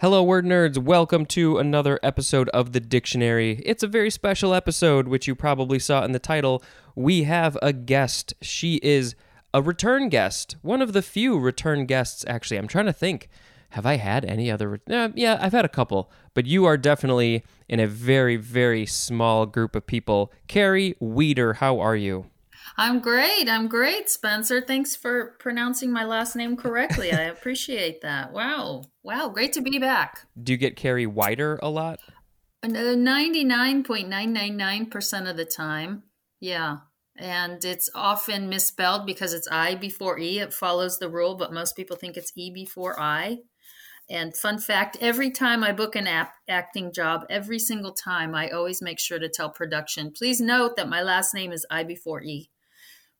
Hello, word nerds. Welcome to another episode of the dictionary. It's a very special episode, which you probably saw in the title. We have a guest. She is a return guest, one of the few return guests, actually. I'm trying to think. Have I had any other? Re- uh, yeah, I've had a couple, but you are definitely in a very, very small group of people. Carrie Weeder, how are you? I'm great. I'm great, Spencer. Thanks for pronouncing my last name correctly. I appreciate that. Wow. Wow. Great to be back. Do you get Carrie Wider a lot? Uh, 99.999% of the time. Yeah. And it's often misspelled because it's I before E. It follows the rule, but most people think it's E before I. And fun fact every time I book an app acting job, every single time, I always make sure to tell production, please note that my last name is I before E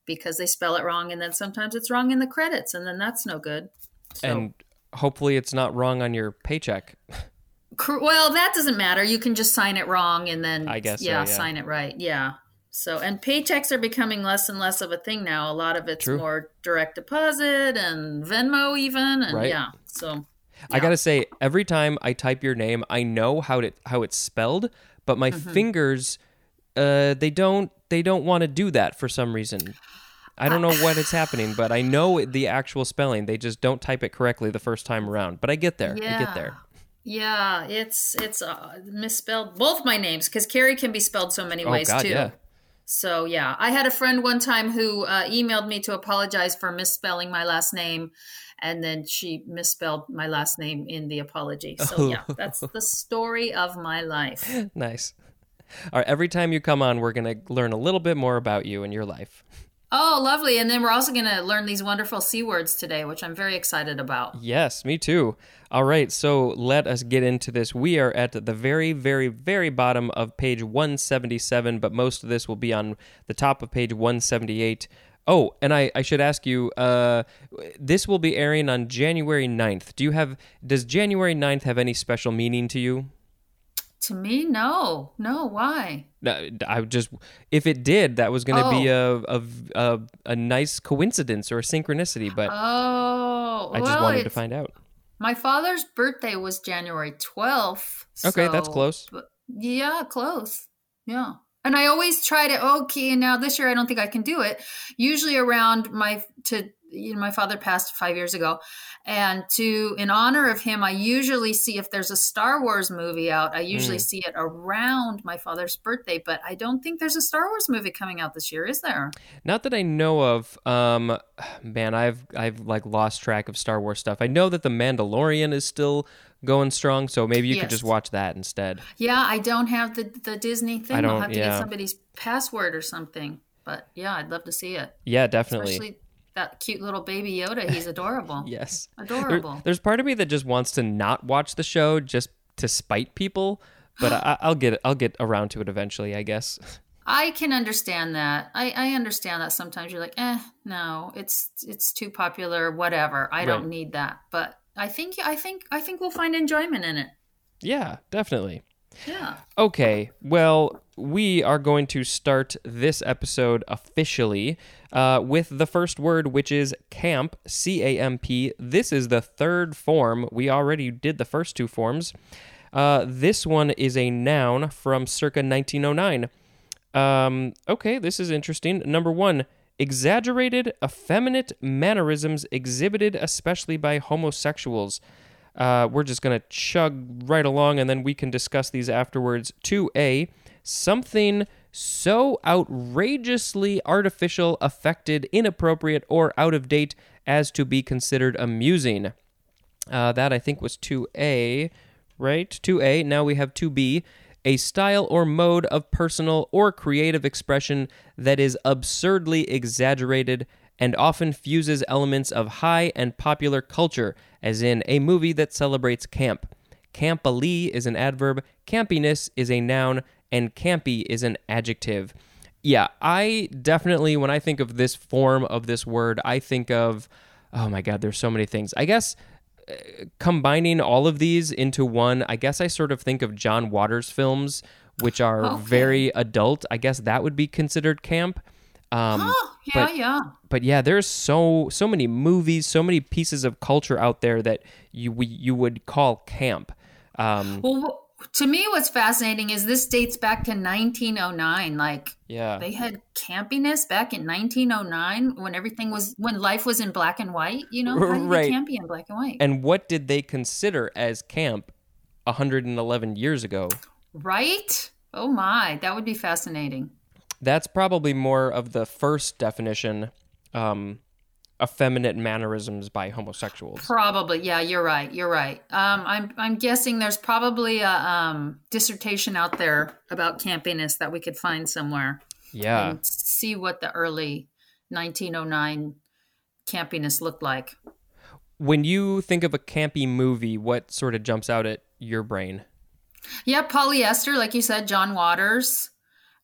because they spell it wrong. And then sometimes it's wrong in the credits, and then that's no good. So. And hopefully it's not wrong on your paycheck. well, that doesn't matter. You can just sign it wrong and then, I guess, yeah, so, yeah. sign it right. Yeah. So, and paychecks are becoming less and less of a thing now. A lot of it's True. more direct deposit and Venmo, even. And Right. yeah. So, I gotta say, every time I type your name, I know how it how it's spelled, but my Mm-hmm. fingers, uh, they don't they don't want to do that for some reason. I don't know what is happening, but I know the actual spelling. They just don't type it correctly the first time around. But I get there. I get there. Yeah, it's it's uh, misspelled both my names because Carrie can be spelled so many Oh ways God, too. yeah. So yeah, I had a friend one time who uh, emailed me to apologize for misspelling my last name, and then she misspelled my last name in the apology. So yeah, that's the story of my life. Nice. All right. Every time you come on, we're gonna learn a little bit more about you and your life. Oh, lovely! And then we're also going to learn these wonderful c words today, which I'm very excited about. Yes, me too. All right, so let us get into this. We are at the very, very, very bottom of page 177, but most of this will be on the top of page 178. Oh, and I, I should ask you, uh, this will be airing on January 9th. Do you have, does January 9th have any special meaning to you? To me, no, no. Why? I just, if it did, that was going to be oh. a, a, a, a nice coincidence or a synchronicity, but Oh, I just well, wanted to find out. My father's birthday was January 12th. Okay, that's close. yeah, close. Yeah. And I always try to okay, and now this year I don't think I can do it. Usually around my to you know my father passed 5 years ago and to in honor of him I usually see if there's a Star Wars movie out, I usually Mm. see it around my father's birthday, but I don't think there's a Star Wars movie coming out this year, is there? Not that I know of. Um, man, I've I've like lost track of Star Wars stuff. I know that the Mandalorian is still going strong, so maybe you could just watch that instead. Yeah, I don't have the the Disney thing. I I'll have to yeah. get somebody's password or something. But yeah, I'd love to see it. Yeah, definitely. Especially that cute little baby Yoda. He's adorable. yes. There- Adorable. there's part of me that just wants to not watch the show just to spite people, but I, I'll get I'll get around to it eventually, I guess. I can understand that. I, I understand that sometimes you're like, eh, no, it's it's too popular, whatever. I don't need that. But I think I think I think we'll find enjoyment in it. Yeah, definitely. Yeah. Okay, well, we are going to start this episode officially uh, with the first word, which is camp, C A M P. This is the third form. We already did the first two forms. Uh, this one is a noun from circa 1909. Um, okay, this is interesting. Number one, exaggerated, effeminate mannerisms exhibited especially by homosexuals. Uh, we're just going to chug right along and then we can discuss these afterwards. 2A, something so outrageously artificial, affected, inappropriate, or out of date as to be considered amusing. Uh, that I think was 2A, right? 2A. Now we have 2B. A style or mode of personal or creative expression that is absurdly exaggerated and often fuses elements of high and popular culture, as in a movie that celebrates camp. Campily is an adverb, campiness is a noun, and campy is an adjective. Yeah, I definitely, when I think of this form of this word, I think of, oh my God, there's so many things. I guess combining all of these into one, I guess I sort of think of John Waters films, which are Okay. very adult. I guess that would be considered camp. Um, oh, yeah, but- yeah. but yeah, there's so so many movies, so many pieces of culture out there that you we, you would call camp. Um, Well, to me, what's fascinating is this dates back to 1909. Like yeah, they had campiness back in 1909 when everything was when life was in black and white. You know, how do you Right. campy in black and white? and what did they consider as camp 111 years ago? right? Oh my, that would be fascinating. That's probably more of the first definition, um, effeminate mannerisms by homosexuals. Probably, yeah, you're right. You're right. Um, I'm I'm guessing there's probably a um, dissertation out there about campiness that we could find somewhere Yeah, and see what the early 1909 campiness looked like. when you think of a campy movie, what sort of jumps out at your brain? Yeah, polyester, like you said, John Waters.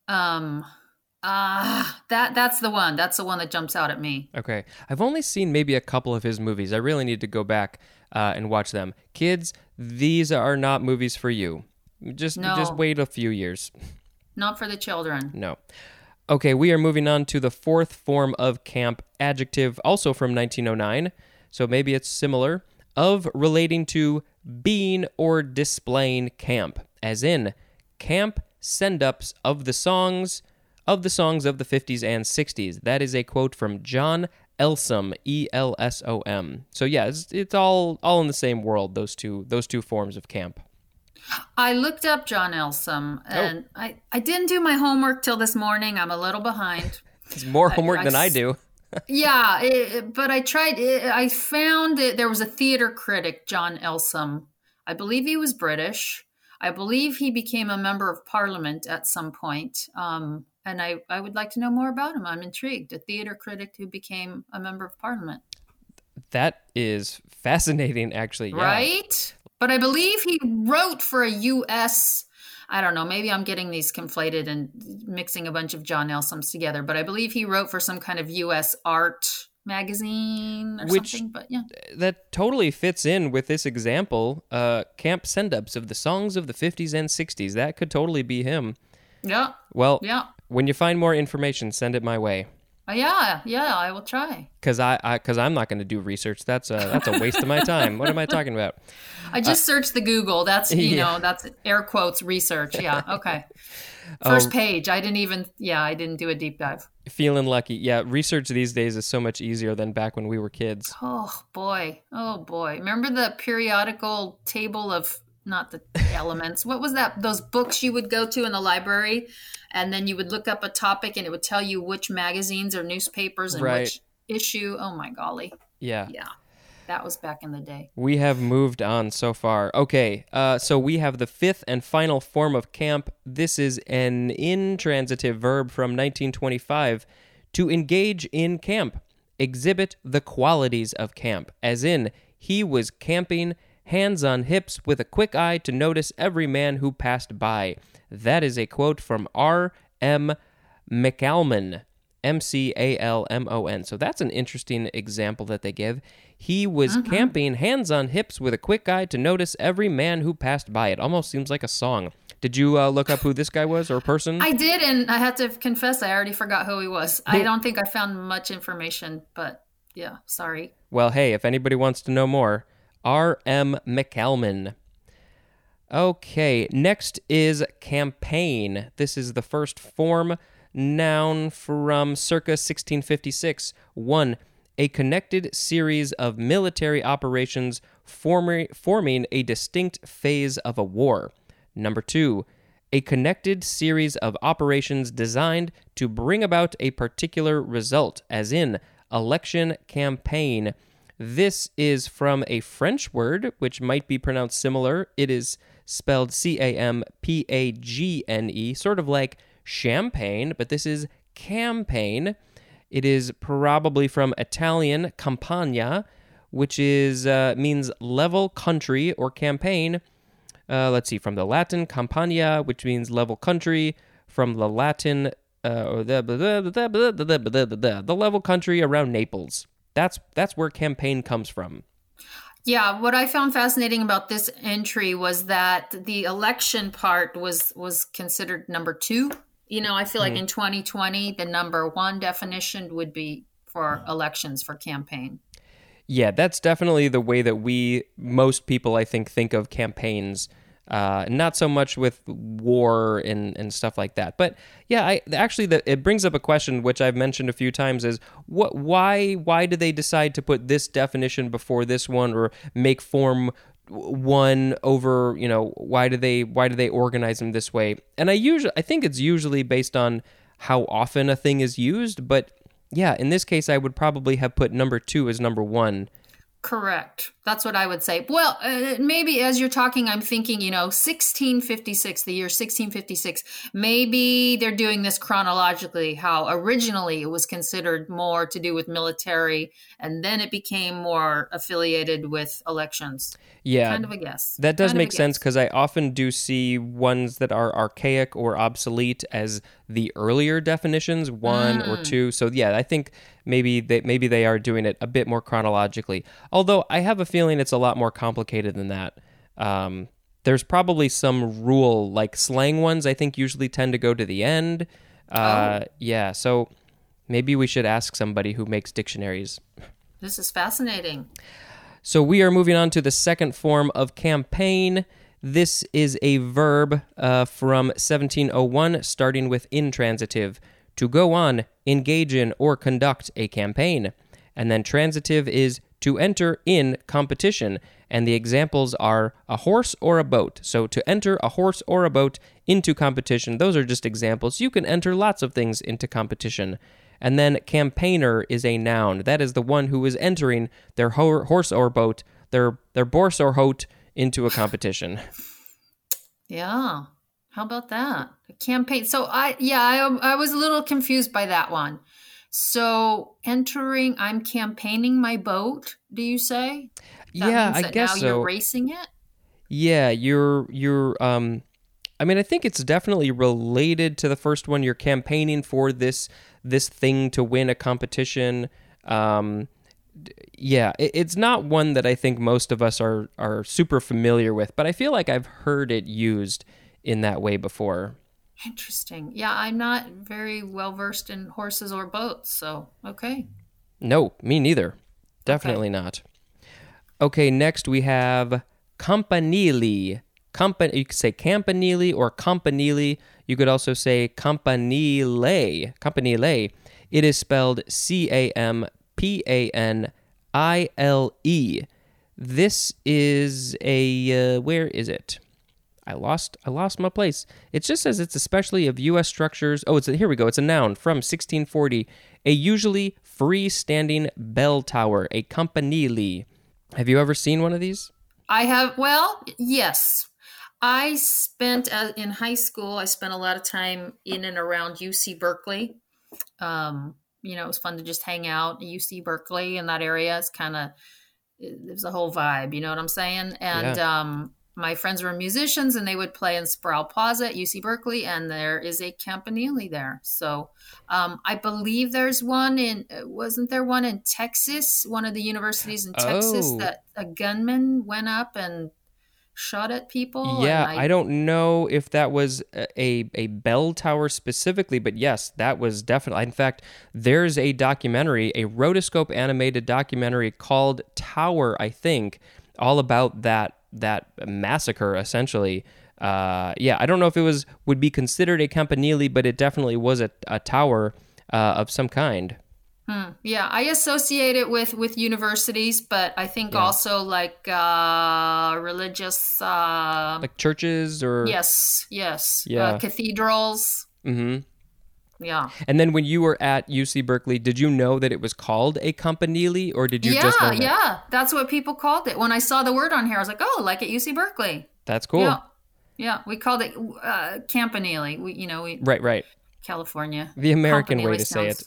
Um, ah, that that's the one. That's the one that jumps out at me. Okay. I've only seen maybe a couple of his movies. I really need to go back uh, and watch them. Kids, these are not movies for you. Just No. just wait a few years. Not for the children. No. Okay, we are moving on to the fourth form of camp adjective, also from 1909. So maybe it's similar, of relating to being or displaying camp, as in camp send ups of the songs of the songs of the 50s and 60s. That is a quote from John Elsom, E L S O M. So yeah, it's, it's all all in the same world. Those two those two forms of camp. I looked up John Elsom, Oh. and I I didn't do my homework till this morning. I'm a little behind. It's more homework I than I do. yeah, it, but I tried. It, I found that there was a theater critic, John Elsom. I believe he was British. I believe he became a member of parliament at some point. Um, and I, I would like to know more about him. I'm intrigued. A theater critic who became a member of parliament. That is fascinating, actually. Yeah. Right? But I believe he wrote for a U.S. I don't know. Maybe I'm getting these conflated and mixing a bunch of John Elsoms together. But I believe he wrote for some kind of U.S. art magazine or Which- something. But yeah, that totally fits in with this example. Uh, camp send ups of the songs of the 50s and 60s. That could totally be him. yeah, Well, yeah, when you find more information, send it my way. Uh, yeah, yeah. I will try. Cause I, I cause I'm not going to do research. That's a that's a waste of my time. What am I talking about? I just searched the Google. That's you Uh, Yeah. know that's air quotes research. Yeah, okay. Oh. First page. I didn't even. Yeah, I didn't do a deep dive. Feeling lucky. Yeah, research these days is so much easier than back when we were kids. Oh boy. Oh boy. Remember the periodical table of not the elements. What was that? Those books you would go to in the library and then you would look up a topic and it would tell you which magazines or newspapers and Right. which issue. Oh my golly. Yeah. Yeah. That was back in the day. We have moved on so far. Okay, uh, so we have the fifth and final form of camp. This is an intransitive verb from 1925 to engage in camp, exhibit the qualities of camp, as in, he was camping, hands on hips, with a quick eye to notice every man who passed by. That is a quote from R.M. McAlmon. M C A L M O N. So that's an interesting example that they give. He was camping, hands on hips, with a quick eye to notice every man who passed by. It almost seems like a song. Did you uh, look up who this guy was or person? I did, and I have to confess, I already forgot who he was. I don't think I found much information, but yeah, sorry. Well, hey, if anybody wants to know more, R.M. McAlmon. Okay, next is campaign. This is the first form noun from circa 1656. One, a connected series of military operations forming, forming a distinct phase of a war. Number two, a connected series of operations designed to bring about a particular result, as in election campaign. This is from a French word, which might be pronounced similar. It is spelled C A M P A G N E, sort of like champagne, but this is campaign. It is probably from Italian campagna, which is uh, means level country or campaign. Uh, let's see, from the Latin campania, which means level country, from the Latin uh, or the, the level country around Naples. That's that's where campaign comes from. Yeah, what I found fascinating about this entry was that the election part was was considered number two You know, I feel like hmm. in 2020, the number one definition would be for hmm. elections for campaign. Yeah, that's definitely the way that we, most people, I think, think of campaigns. Uh, not so much with war and, and stuff like that. But yeah, I actually the, it brings up a question which I've mentioned a few times is what why why did they decide to put this definition before this one or make form one over you know why do they why do they organize them this way and i usually i think it's usually based on how often a thing is used but yeah in this case i would probably have put number two as number one Correct. That's what I would say. Well, uh, maybe as you're talking, I'm thinking, you know, 1656, the year 1656. Maybe they're doing this chronologically, how originally it was considered more to do with military, and then it became more affiliated with elections. Yeah. Kind of a guess. That does Kind make sense because I often do see ones that are archaic or obsolete as the earlier definitions, one Mm. or two. So yeah, I think maybe they maybe they are doing it a bit more chronologically. Although I have a feeling it's a lot more complicated than that. Um, there's probably some rule like slang ones. I think usually tend to go to the end. Uh, Oh. Yeah, so maybe we should ask somebody who makes dictionaries. This is fascinating. So we are moving on to the second form of campaign. This is a verb uh, from 1701, starting with intransitive. To go on, engage in, or conduct a campaign. And then transitive is to enter in competition. And the examples are a horse or a boat. So to enter a horse or a boat into competition, those are just examples. You can enter lots of things into competition. And then campaigner is a noun. That is the one who is entering their ho- horse or boat, their their borse or hote into a competition. Yeah. How about that? A campaign. So I yeah, I I was a little confused by that one. So entering I'm campaigning my boat, do you say? That yeah, I guess now so. you're racing it? Yeah, you're you're um I mean, I think it's definitely related to the first one. You're campaigning for this this thing to win a competition. Um yeah, it, it's not one that I think most of us are are super familiar with, but I feel like I've heard it used in that way before. Interesting. Yeah, I'm not very well versed in horses or boats, so okay. No, me neither. Definitely not. Okay, next we have campanile. Company, you could say campanile or campanile. You could also say campanile. Campanile. It is spelled C A M P A N I L E. This is a uh, where is it? I lost I lost my place. It just says it's especially of U.S. structures. Oh, it's a, here we go. It's a noun from 1640. A usually freestanding bell tower, a campanile. Have you ever seen one of these? I have well, yes. I spent uh, in high school. I spent a lot of time in and around UC Berkeley. Um, you know, it was fun to just hang out. UC Berkeley in that area is kind of there's a whole vibe. You know what I'm saying? And um, my friends were musicians, and they would play in Sproul Plaza at UC Berkeley, and there is a campanile there. So um, I believe there's one in. uh, Wasn't there one in Texas? One of the universities in Texas Oh. that a gunman went up and shot at people. yeah, and I, don't know if that was a a bell tower specifically, but yes, that was definitely. In fact, there's a documentary, a rotoscope animated documentary called Tower, I think, all about that that massacre essentially. Uh, yeah, I don't know if it was would be considered a campanile, but it definitely was a, a tower uh, of some kind. Hmm. Yeah, I associate it with with universities, but I think Yeah. also like uh, religious. Uh, Like churches or yes, yes. Yeah. Uh, cathedrals. hmm Yeah. And then when you were at UC Berkeley, did you know that it was called a campanile, or did you yeah, just learn it? yeah. That's what people called it. When I saw the word on here, I was like, oh, like at UC Berkeley. That's cool. Yeah. Yeah. We called it uh, campanile. We, you know, we Right, right. California. The American way Campanile to say it,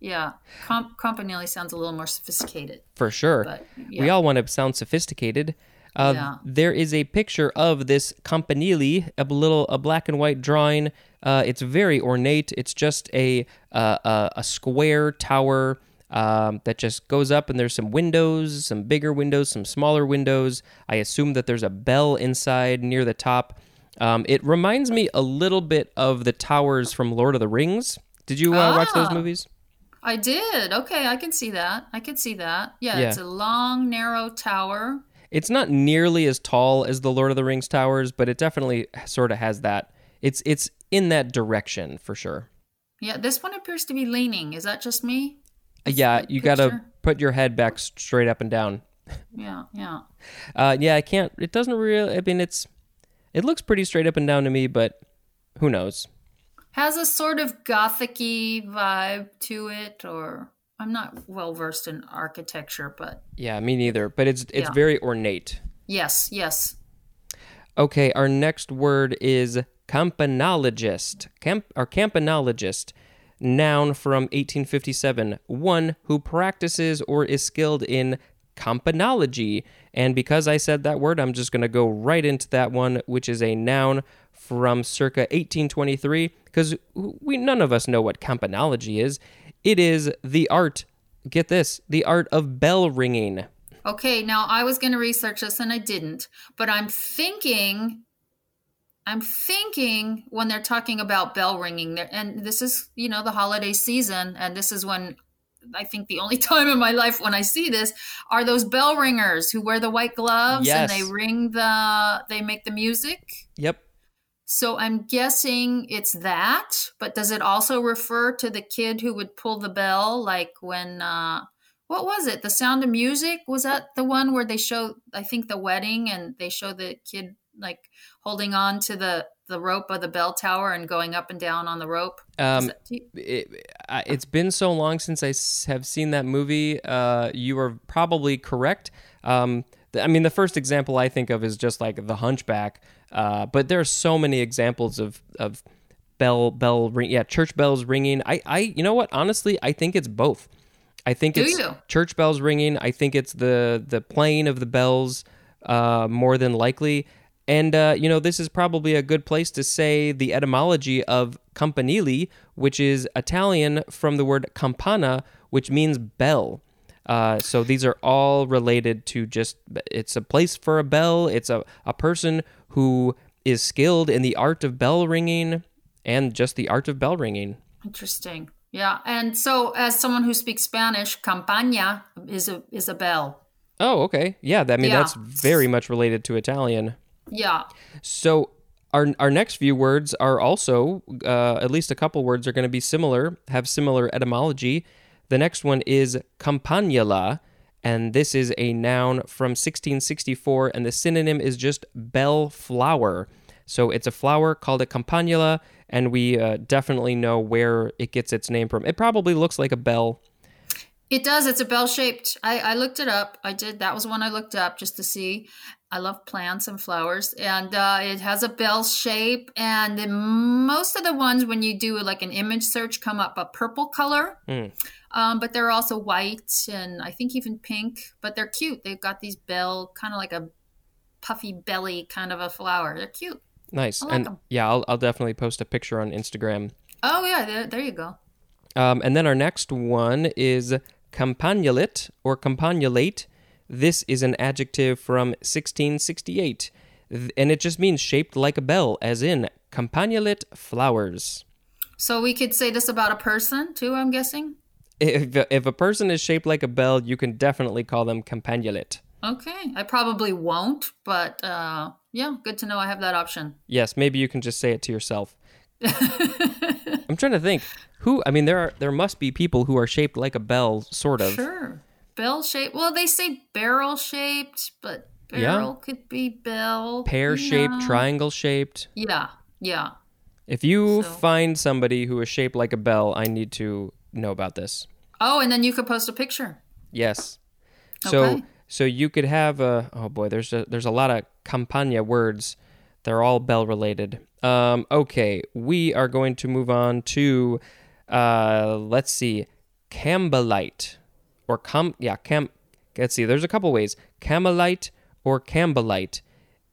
Yeah. Com- campanile sounds a little more sophisticated, for sure. but yeah. We all want to sound sophisticated. Uh, Yeah. There is a picture of this campanile, a little a black and white drawing. Uh, it's very ornate. It's just a uh, a, a square tower um, that just goes up, and there's some windows, some bigger windows, some smaller windows. I assume that there's a bell inside near the top. Um, it reminds me a little bit of the towers from Lord of the Rings. Did you uh, watch those Ah. movies? I did. Okay, I can see that. I can see that. Yeah, Yeah. it's a long, narrow tower. It's not nearly as tall as the Lord of the Rings towers, but it definitely sort of has that. It's it's in that direction for sure. Yeah, this one appears to be leaning. Is that just me? Uh, yeah, you got to put your head back straight up and down. Yeah, yeah. Uh, yeah, I can't. It doesn't really. I mean, it's it looks pretty straight up and down to me, but who knows? Has a sort of gothicy vibe to it, or I'm not well versed in architecture, but Yeah, me neither. But it's it's Yeah. very ornate. yes, yes. Okay, our next word is campanologist. Camp or campanologist, noun from 1857, one who practices or is skilled in campanology. And because I said that word, I'm just going to go right into that one, which is a noun from circa 1823 because we none of us know what campanology is. It is the art, get this, the art of bell ringing. Okay, now I was going to research this and I didn't, but I'm thinking, I'm thinking when they're talking about bell ringing, there, and this is, you know, the holiday season, and this is when I think the only time in my life when I see this are those bell ringers who wear the white gloves and they ring the, they make the music. Yep. So I'm guessing it's that, but does it also refer to the kid who would pull the bell, like when uh, what was it? The Sound of Music was that the one where they show I think the wedding and they show the kid like holding on to the the rope of the bell tower and going up and down on the rope. Um, that- you- it, it's been so long since I have seen that movie. Uh, you are probably correct. Um, I mean, the first example I think of is just like The Hunchback, uh, but there are so many examples of of bell bell ring, yeah, church bells ringing. I I you know what? Honestly, I think it's both. I think Do it's you? church bells ringing. I think it's the the playing of the bells uh, more than likely. And uh, you know, this is probably a good place to say the etymology of campanile, which is Italian from the word campana, which means bell. Uh, so these are all related to just it's a place for a bell. It's a, a person who is skilled in the art of bell ringing and just the art of bell ringing. Interesting. Yeah, and so as someone who speaks Spanish, campana is a is a bell. Oh, okay. Yeah, that- I mean Yeah. that's very much related to Italian. Yeah. So our our next few words are also uh, at least a couple words are going to be similar, have similar etymology. The next one is campanula, and this is a noun from 1664, and the synonym is just bell flower. So it's a flower called a campanula, and we uh, definitely know where it gets its name from. It probably looks like a bell. It does. It's a bell shaped. I, I looked it up. I did. That was one I looked up just to see. I love plants and flowers, and uh, it has a bell shape. And then most of the ones, when you do like an image search, come up a purple color. Mm. Um, but they're also white and I think even pink. But they're cute. They've got these bell, kind of like a puffy belly kind of a flower. They're cute. Nice. I like and 'em. yeah, I'll, I'll definitely post a picture on Instagram. Oh yeah, there, there you go. Um, and then our next one is campanulate or campanulate. This is an adjective from 1668, and it just means shaped like a bell, as in campanulate flowers. So we could say this about a person too. I'm guessing. If, if a person is shaped like a bell, you can definitely call them campanulate. Okay, I probably won't, but uh, yeah, good to know I have that option. Yes, maybe you can just say it to yourself. I'm trying to think who. I mean, there are there must be people who are shaped like a bell, sort of. Sure. Bell shaped. Well, they say barrel shaped, but Yeah. barrel could be bell. Pear shaped, know. triangle shaped. Yeah, yeah. If you So- find somebody who is shaped like a bell, I need to know about this. Oh, and then you could post a picture. Yes. So Okay. so you could have a oh boy, there's a there's a lot of campana words. They're all bell related. Um, okay, we are going to move on to uh, let's see, Campbellite or com yeah cam. Let's see. There's a couple ways: Campbellite or Campbellite.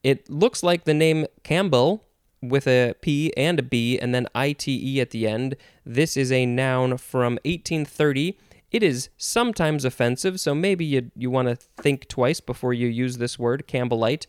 It looks like the name Campbell with a P and a B and then ITE at the end. This is a noun from 1830. It is sometimes offensive, so maybe you, you want to think twice before you use this word, Campbellite.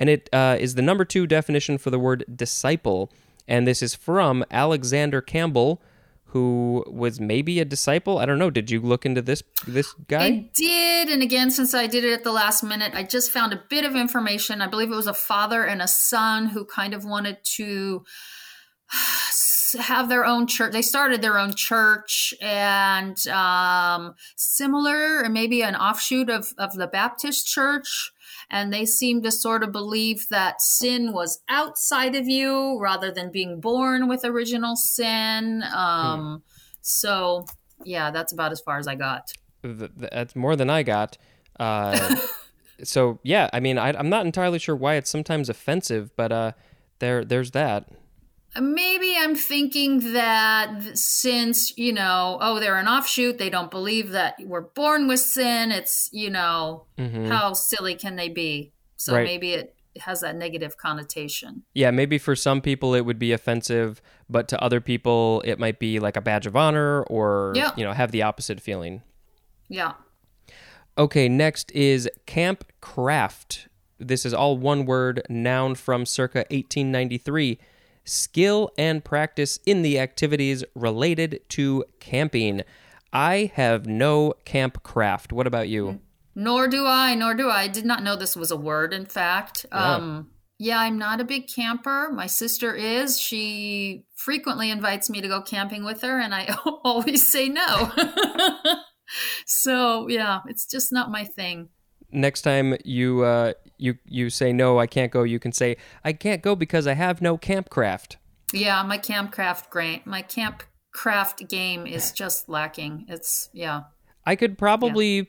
And it uh, is the number two definition for the word disciple. And this is from Alexander Campbell, who was maybe a disciple. I don't know. Did you look into this this guy? I did, and again, since I did it at the last minute, I just found a bit of information. I believe it was a father and a son who kind of wanted to have their own church. They started their own church, and um, similar, or maybe an offshoot of of the Baptist church and they seem to sort of believe that sin was outside of you rather than being born with original sin. Um, hmm. So, yeah, that's about as far as I got. That's more than I got. Uh, so, yeah, I mean, I, am not entirely sure why it's sometimes offensive, but uh, there, there's that maybe I'm thinking that since, you know, oh, they're an offshoot, they don't believe that we're born with sin. It's, you know, mm-hmm. how silly can they be? So right. maybe it has that negative connotation. Yeah, maybe for some people it would be offensive, but to other people it might be like a badge of honor or, yeah. you know, have the opposite feeling. Yeah. Okay, next is camp craft. This is all one word, noun from circa 1893 skill and practice in the activities related to camping. I have no camp craft. What about you? Nor do I, nor do I. I did not know this was a word, in fact. Yeah. Um, yeah, I'm not a big camper. My sister is. She frequently invites me to go camping with her, and I always say no. so, yeah, it's just not my thing next time you uh, you you say no, I can't go, you can say I can't go because I have no campcraft. Yeah, my campcraft great. My campcraft game is just lacking. It's yeah. I could probably yeah.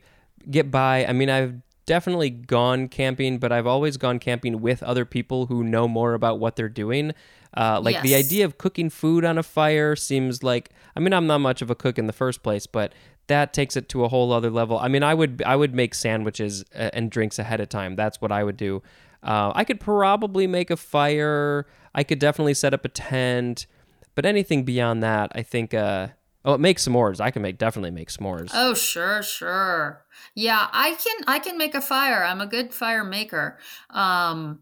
get by. I mean, I've definitely gone camping, but I've always gone camping with other people who know more about what they're doing. Uh, like yes. the idea of cooking food on a fire seems like I mean I'm not much of a cook in the first place, but that takes it to a whole other level. I mean, I would I would make sandwiches uh, and drinks ahead of time. That's what I would do. Uh, I could probably make a fire. I could definitely set up a tent, but anything beyond that, I think. Uh, oh, make some s'mores. I can make definitely make s'mores. Oh, sure, sure. Yeah, I can. I can make a fire. I'm a good fire maker. Um,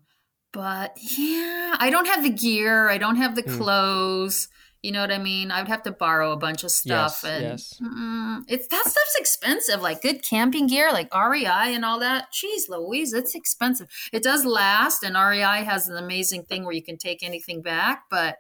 but yeah, I don't have the gear. I don't have the hmm. clothes. Mm. You know what I mean? I would have to borrow a bunch of stuff, yes, and yes. Mm, it's that stuff's expensive. Like good camping gear, like REI and all that. Jeez, Louise, it's expensive. It does last, and REI has an amazing thing where you can take anything back. But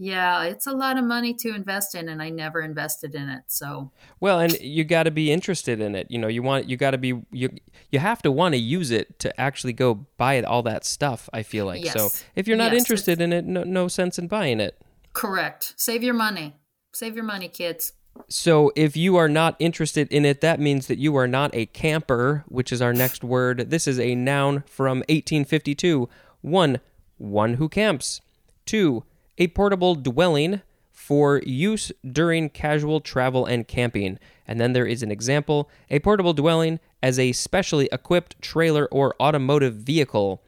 yeah, it's a lot of money to invest in, and I never invested in it. So well, and you got to be interested in it. You know, you want you got to be you you have to want to use it to actually go buy all that stuff. I feel like yes. so. If you're not yes, interested in it, no no sense in buying it. Correct. Save your money. Save your money, kids. So, if you are not interested in it, that means that you are not a camper, which is our next word. This is a noun from 1852. One, one who camps. Two, a portable dwelling for use during casual travel and camping. And then there is an example a portable dwelling as a specially equipped trailer or automotive vehicle.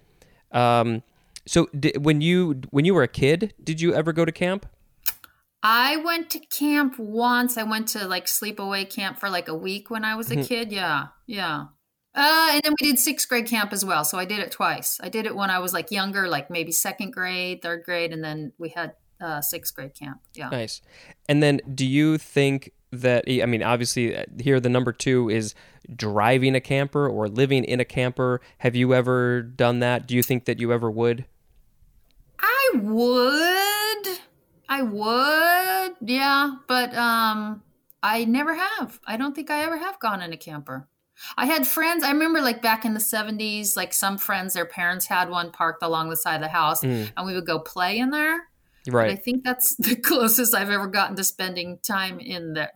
Um, so did, when you when you were a kid, did you ever go to camp? I went to camp once. I went to like sleepaway camp for like a week when I was a mm-hmm. kid. Yeah, yeah. Uh, and then we did sixth grade camp as well. So I did it twice. I did it when I was like younger, like maybe second grade, third grade, and then we had uh, sixth grade camp. Yeah. Nice. And then do you think that, I mean, obviously uh, here the number two is driving a camper or living in a camper. Have you ever done that? Do you think that you ever would? I would. I would. Yeah, but um I never have. I don't think I ever have gone in a camper. I had friends, I remember like back in the 70s, like some friends their parents had one parked along the side of the house mm. and we would go play in there. Right. But I think that's the closest I've ever gotten to spending time in there.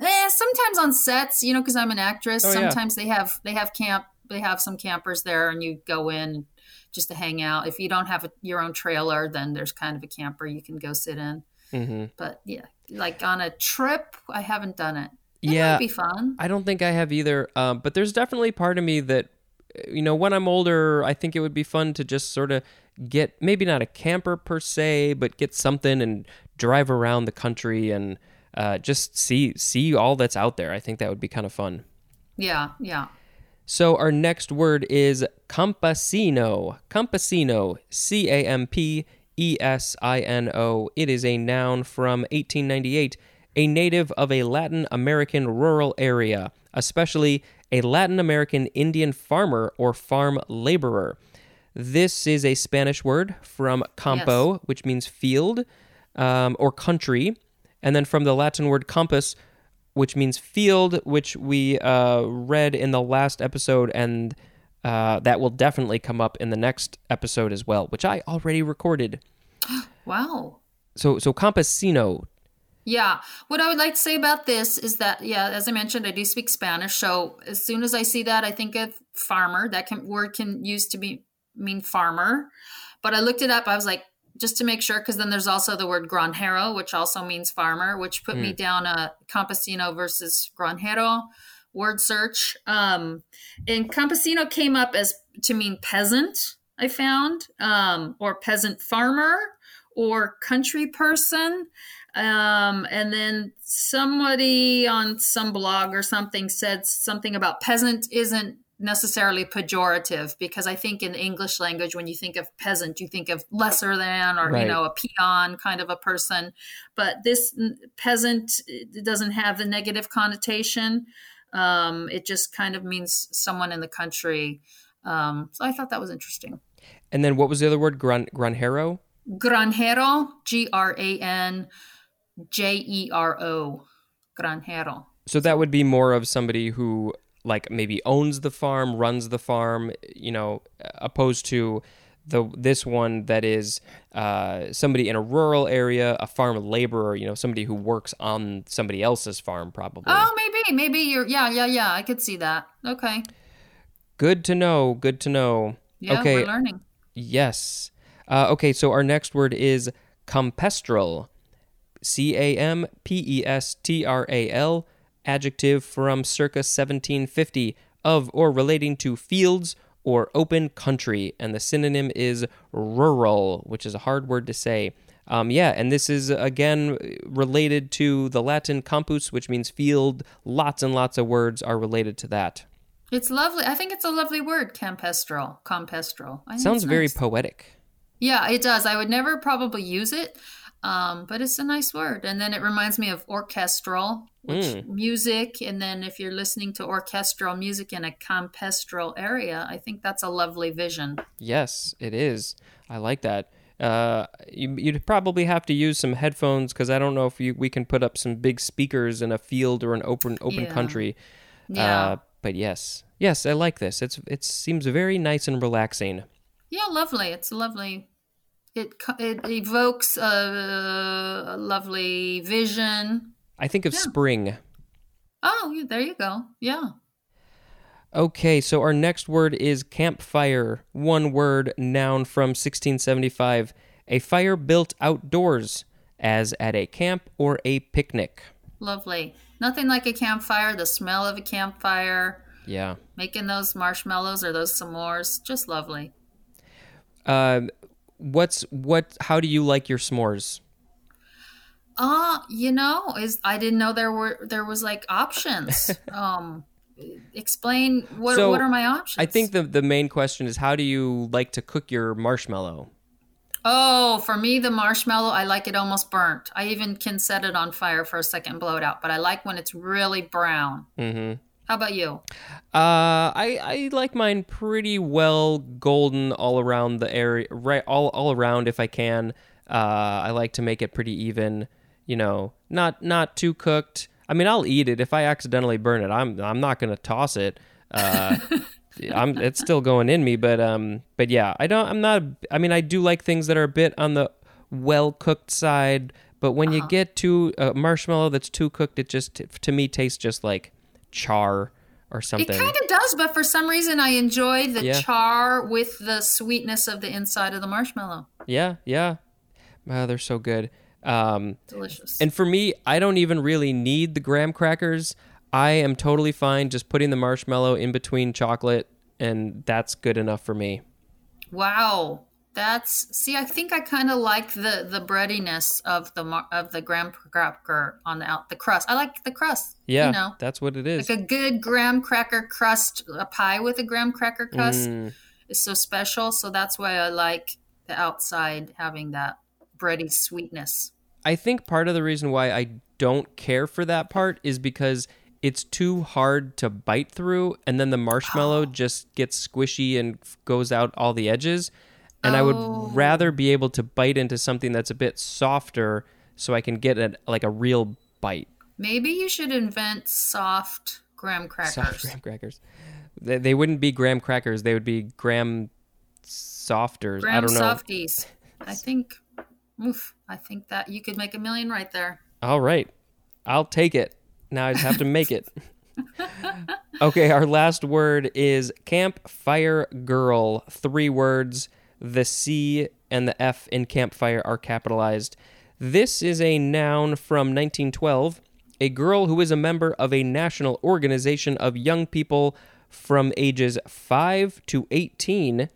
Eh, sometimes on sets, you know, because I'm an actress. Oh, sometimes yeah. they have they have camp they have some campers there, and you go in just to hang out. If you don't have a, your own trailer, then there's kind of a camper you can go sit in. Mm-hmm. But yeah, like on a trip, I haven't done it. It yeah, be fun. I don't think I have either. Um, but there's definitely part of me that, you know, when I'm older, I think it would be fun to just sort of get maybe not a camper per se, but get something and drive around the country and uh, just see see all that's out there. I think that would be kind of fun. Yeah, yeah. So our next word is campesino. Campesino, C A M P E S I N O. It is a noun from 1898, a native of a Latin American rural area, especially a Latin American Indian farmer or farm laborer. This is a Spanish word from campo, which means field um, or country, and then from the Latin word campus, which means field, which we uh, read in the last episode, and uh, that will definitely come up in the next episode as well, which I already recorded. Wow. So, so campesino. Yeah. What I would like to say about this is that, yeah, as I mentioned, I do speak Spanish. So as soon as I see that, I think of farmer. That can, word can use to be mean farmer. But I looked it up. I was like, just to make sure, because then there's also the word granjero, which also means farmer, which put me down a campesino versus granjero word search. Um, and campesino came up as to mean peasant, I found, um, or peasant farmer or country person. Um, and then somebody on some blog or something said something about peasant isn't necessarily pejorative because I think in the English language, when you think of peasant, you think of lesser than or, Right. you know, a peon kind of a person. But this peasant doesn't have the negative connotation. Um, it just kind of means someone in the country. Um, so I thought that was interesting. And then what was the other word? Gran, granjero? Granjero, G R A N J E R O. Granjero. So that would be more of somebody who like maybe owns the farm, runs the farm, you know, opposed to the this one that is uh, somebody in a rural area, a farm laborer, you know, somebody who works on somebody else's farm, probably. Oh, maybe, maybe you're. Yeah, yeah, yeah. I could see that. Okay. Good to know. Good to know. Yeah, okay. we're learning. Yes. Uh, okay, so our next word is campestral. C A M P E S T R A L, adjective from circa 1750, of or relating to fields or open country. And the synonym is rural, which is a hard word to say. Um, yeah, and this is again related to the Latin campus, which means field. Lots and lots of words are related to that. It's lovely. I think it's a lovely word, campestral. Campestral. Sounds very nice. poetic. Yeah, it does. I would never probably use it, um, but it's a nice word. And then it reminds me of orchestral, which Mm. music. And then if you're listening to orchestral music in a campestral area, I think that's a lovely vision. Yes, it is. I like that. Uh, you, you'd probably have to use some headphones because I don't know if you, we can put up some big speakers in a field or an open open Yeah. country. Yeah. Uh, but yes, yes, I like this. It's it seems very nice and relaxing. Yeah, lovely. It's lovely. It it evokes a, a lovely vision. I think of Yeah. spring. Oh, yeah, there you go. Yeah. Okay, so our next word is campfire. One word, noun from 1675. A fire built outdoors, as at a camp or a picnic. Lovely. Nothing like a campfire, the smell of a campfire, Yeah. making those marshmallows or those s'mores, just lovely. Um, what's what? How do you like your s'mores? Uh, you know, is I didn't know there were there was like options. um explain what So, what are my options? I think the the main question is how do you like to cook your marshmallow? Oh, for me the marshmallow, I like it almost burnt. I even can set it on fire for a second, blow it out, but I like when it's really brown. Mm-hmm. How about you? Uh, I I like mine pretty well golden all around the area, right? All all around if I can. Uh, I like to make it pretty even. You know, not not too cooked. I mean, I'll eat it if I accidentally burn it. I'm I'm not gonna toss it. Uh, I'm it's still going in me, but um, but yeah, I don't. I'm not. I mean, I do like things that are a bit on the well cooked side. But when you get to a marshmallow that's too cooked, it just to me tastes just like char or something. It kind of does, but for some reason I enjoy the Yeah. char with the sweetness of the inside of the marshmallow. Yeah, yeah. Wow, they're so good. Um, Delicious. and for me, I don't even really need the graham crackers. I am totally fine just putting the marshmallow in between chocolate, and that's good enough for me. Wow. That's see. I think I kind of like the the breadiness of the of the graham cracker on the out the crust. I like the crust. Yeah, you know, that's what it is. like a good graham cracker crust. A pie with a graham cracker crust Mm, is so special. So that's why I like the outside having that bready sweetness. I think part of the reason why I don't care for that part is because it's too hard to bite through, and then the marshmallow just gets squishy and goes out all the edges. And I Oh. would rather be able to bite into something that's a bit softer, so I can get a, like a real bite. Maybe you should invent soft graham crackers. Soft graham crackers. They, they wouldn't be graham crackers. They would be graham softers. I don't know. softies. I think. Oof, I think that you could make a million right there. All right. I'll take it. Now I just have to make it. okay, our last word is campfire girl. Three words. The C and the F in campfire are capitalized. This is a noun from 1912. A girl who is a member of a national organization of young people from ages 5 to 18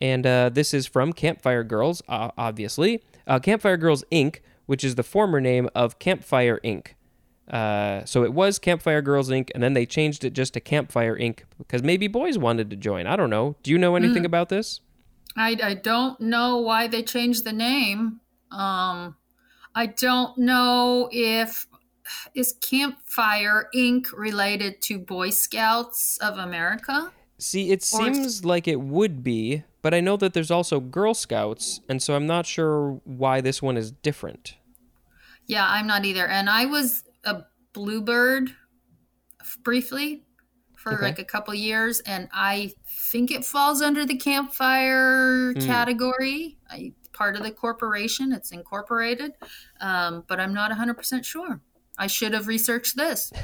and uh, this is from Campfire Girls, uh, obviously. Uh, Campfire Girls Inc., which is the former name of Campfire Inc. Uh, so it was Campfire Girls Inc., and then they changed it just to Campfire Inc. because maybe boys wanted to join. I don't know. Do you know anything about this? I, I don't know why they changed the name. Um, I don't know if is Campfire Inc. related to Boy Scouts of America. See, it Or seems like it would be, but I know that there's also Girl Scouts, and so I'm not sure why this one is different. Yeah, I'm not either. And I was a bluebird briefly for Okay. like a couple years, and I think it falls under the campfire Hmm. category. I, part of the corporation, it's incorporated, um, but I'm not 100% sure. I should have researched this.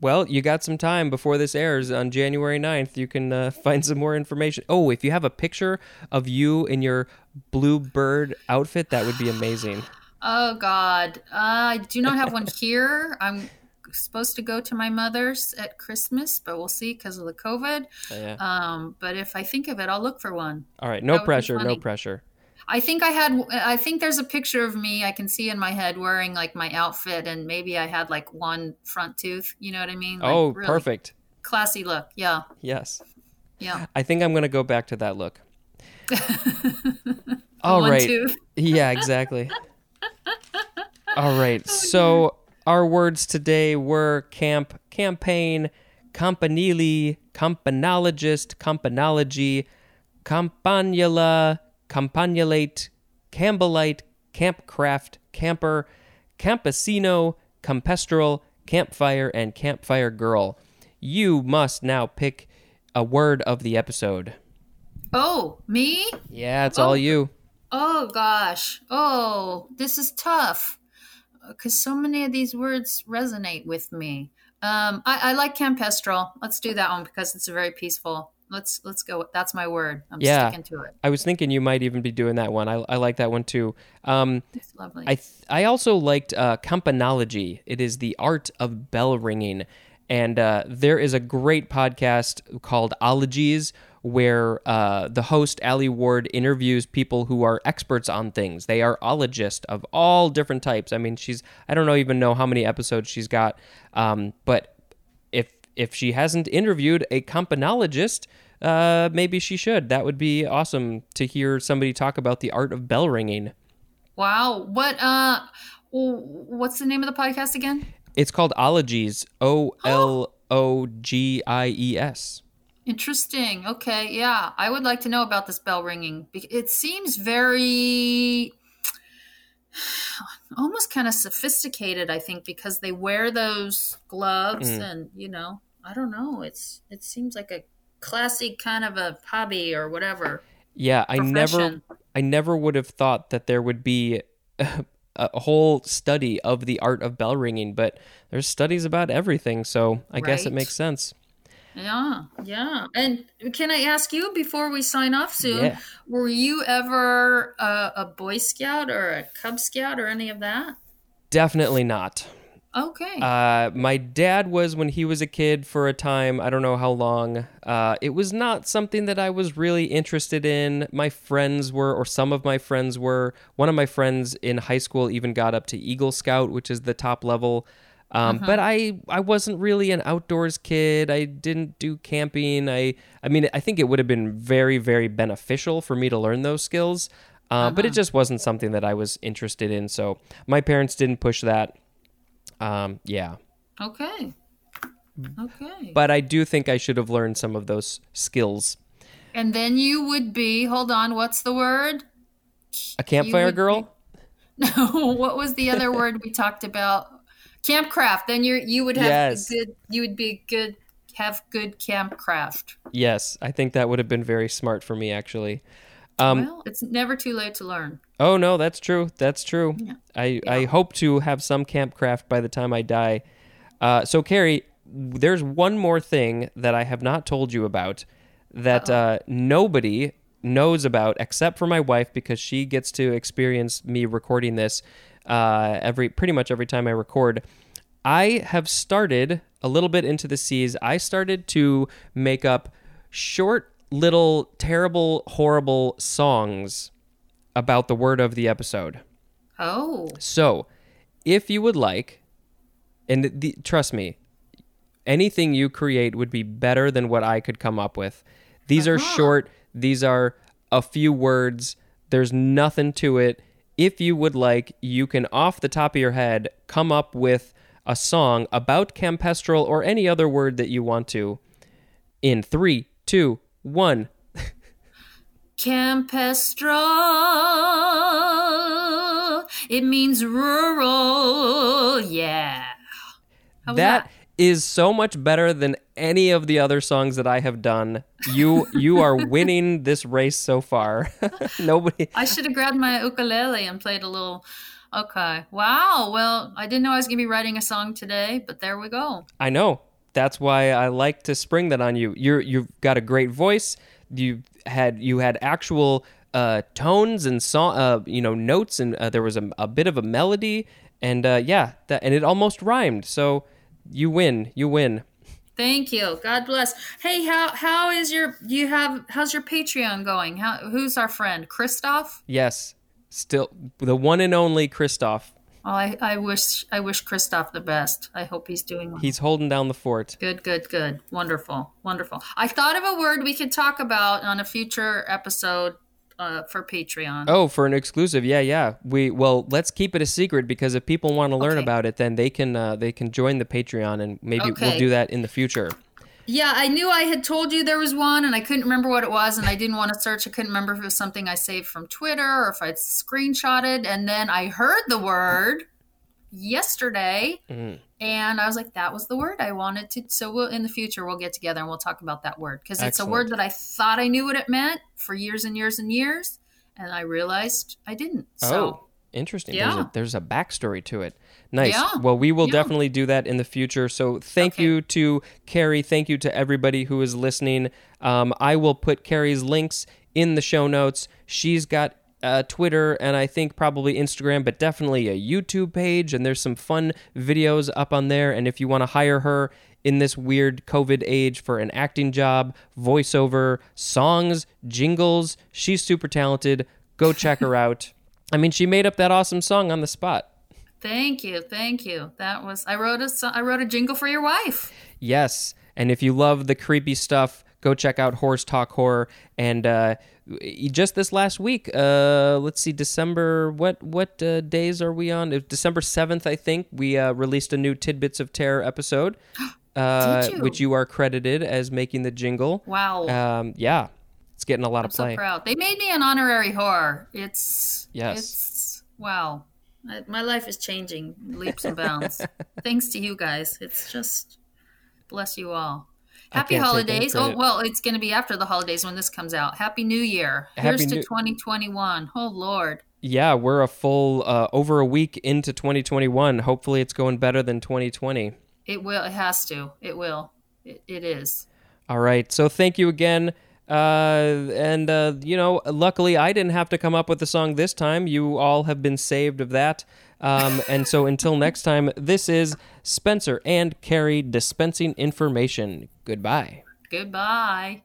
Well, you got some time before this airs on January 9th. You can uh, find some more information. Oh, if you have a picture of you in your bluebird outfit, that would be amazing. Oh God, uh, I do not have one here. I'm supposed to go to my mother's at Christmas, but we'll see because of the COVID. Uh, yeah. Um, but if I think of it, I'll look for one. All right, no pressure, no pressure. I think I had. I think there's a picture of me I can see in my head wearing like my outfit, and maybe I had like one front tooth. You know what I mean? Like, oh, really perfect. classy look. Yeah, Yes. yeah. I think I'm going to go back to that look. All one right. tooth. Yeah, exactly. All right. Oh, right. So our words today were camp, campaign, campanile, campanologist, campanology, campanula, campanulate, campbellite, campcraft, camper, campesino, campestral, campfire, and campfire girl. You must now pick a word of the episode. Oh, me? Yeah, it's Oh. all you. Oh gosh. Oh, this is tough because so many of these words resonate with me. Um, I, I like campestral. Let's do that one because it's very peaceful. Let's let's go. That's my word. I'm Yeah. sticking to it. I was thinking you might even be doing that one. I, I like that one too. Um, It's lovely. I th- I also liked uh, campanology. It is the art of bell ringing, and uh, there is a great podcast called Ologies where uh, the host Alie Ward interviews people who are experts on things. They are ologists of all different types. I mean, she's I don't know even know how many episodes she's got, um, but if if she hasn't interviewed a campanologist, uh, maybe she should. That would be awesome to hear somebody talk about the art of bell ringing. wow. What? Uh, what's the name of the podcast again? It's called Ologies. O L O G I E S. Interesting. Okay. Yeah, I would like to know about this bell ringing. It seems very almost kind of sophisticated, I think, because they wear those gloves Mm. and, you know, I don't know. It's it seems like a classic kind of a hobby or whatever. Yeah, I never, I never would have thought that there would be a, a whole study of the art of bell ringing, but there's studies about everything, so I guess it makes sense. Yeah, yeah. And can I ask you before we sign off soon? Yeah. Were you ever a, a Boy Scout or a Cub Scout or any of that? Definitely not. Okay. Uh, my dad was when he was a kid for a time. I don't know how long. Uh, it was not something that I was really interested in. My friends were, or some of my friends were. One of my friends in high school even got up to Eagle Scout, which is the top level. Um, But I, I wasn't really an outdoors kid. I didn't do camping. I, I mean, I think it would have been very, very beneficial for me to learn those skills. Uh, But it just wasn't something that I was interested in. So my parents didn't push that. Um, yeah. okay. Okay. But I do think I should have learned some of those skills. and then you would be, hold on, what's the word? A campfire girl? No, what was the other word we talked about? Campcraft. Then you you would have Yes. good you would be good have good campcraft. Yes, I think that would have been very smart for me, actually. Um, well, it's never too late to learn. Oh no, that's true. That's true. Yeah. I I hope to have some campcraft by the time I die. Uh, so Carrie, there's one more thing that I have not told you about that uh, nobody knows about except for my wife because she gets to experience me recording this uh, every pretty much every time I record. I have started a little bit into the seas. I started to make up short, little, terrible, horrible songs about the word of the episode. Oh. So, if you would like, and the, trust me, anything you create would be better than what I could come up with. These are short, these are a few words, there's nothing to it. If you would like, you can, off the top of your head, come up with a song about Campestral or any other word that you want to in three, two, one. Campestral. It means rural. Yeah. How was That is so much better than any of the other songs that I have done. You you are winning this race so far. Nobody I should have grabbed my ukulele and played a little. Okay. Wow. Well, I didn't know I was going to be writing a song today, but there we go. I know. That's why I like to spring that on you. You're you've got a great voice. You had you had actual uh, tones and song, uh, you know, notes, and uh, there was a, a bit of a melody, and uh, yeah, that and it almost rhymed. So you win. You win. Thank you. God bless. Hey, how how is your you have how's your Patreon going? How who's our friend? Christoph? Yes, still the one and only Christoph. Oh, I, I wish I wish Christoph the best. I hope he's doing well. He's holding down the fort. Good, good, good. Wonderful, wonderful. I thought of a word we could talk about on a future episode uh, for Patreon. Oh, for an exclusive, yeah, yeah. We well, let's keep it a secret because if people want to learn Okay. about it, then they can uh, they can join the Patreon, and maybe we'll do that in the future. Yeah, I knew I had told you there was one, and I couldn't remember what it was, and I didn't want to search. I couldn't remember if it was something I saved from Twitter or if I'd screenshotted. And then I heard the word yesterday, Mm. and I was like, "That was the word I wanted to." So we'll in the future we'll get together and we'll talk about that word because it's a word that I thought I knew what it meant for years and years and years, and I realized I didn't. So oh, interesting. There's, Yeah. a, there's a backstory to it. Nice. Yeah. Well, we will Yeah. definitely do that in the future. So thank Okay. you to Carrie. Thank you to everybody who is listening. Um, I will put Carrie's links in the show notes. She's got uh, Twitter and I think probably Instagram, but definitely a YouTube page. And there's some fun videos up on there. And if you want to hire her in this weird COVID age for an acting job, voiceover, songs, jingles, she's super talented. Go check her out. I mean, she made up that awesome song on the spot. thank you, thank you. That was I wrote a I wrote a jingle for your wife. Yes. And if you love the creepy stuff, go check out Horse Talk Horror. And uh, just this last week, uh, let's see, December, what what uh, days are we on? December 7th, I think, we uh, released a new Tidbits of Terror episode, uh, you? which you are credited as making the jingle. Wow. Um, yeah, it's getting a lot I'm of so play. proud. They made me an honorary horror. It's Yes. It's wow. My life is changing leaps and bounds. Thanks to you guys. It's just bless you all. Happy can't take any holidays. Oh well, it's going to be after the holidays when this comes out. Happy New Year. Happy Here's to 2021. Oh Lord. Yeah, we're a full, uh, over a week into 2021. Hopefully, it's going better than 2020. It will. It has to. It will. It, it is. All right. So thank you again. Uh, and, uh, you know, luckily I didn't have to come up with the song this time. You all have been saved of that. Um, and so until next time, this is Spencer and Carrie dispensing information. Goodbye. Goodbye.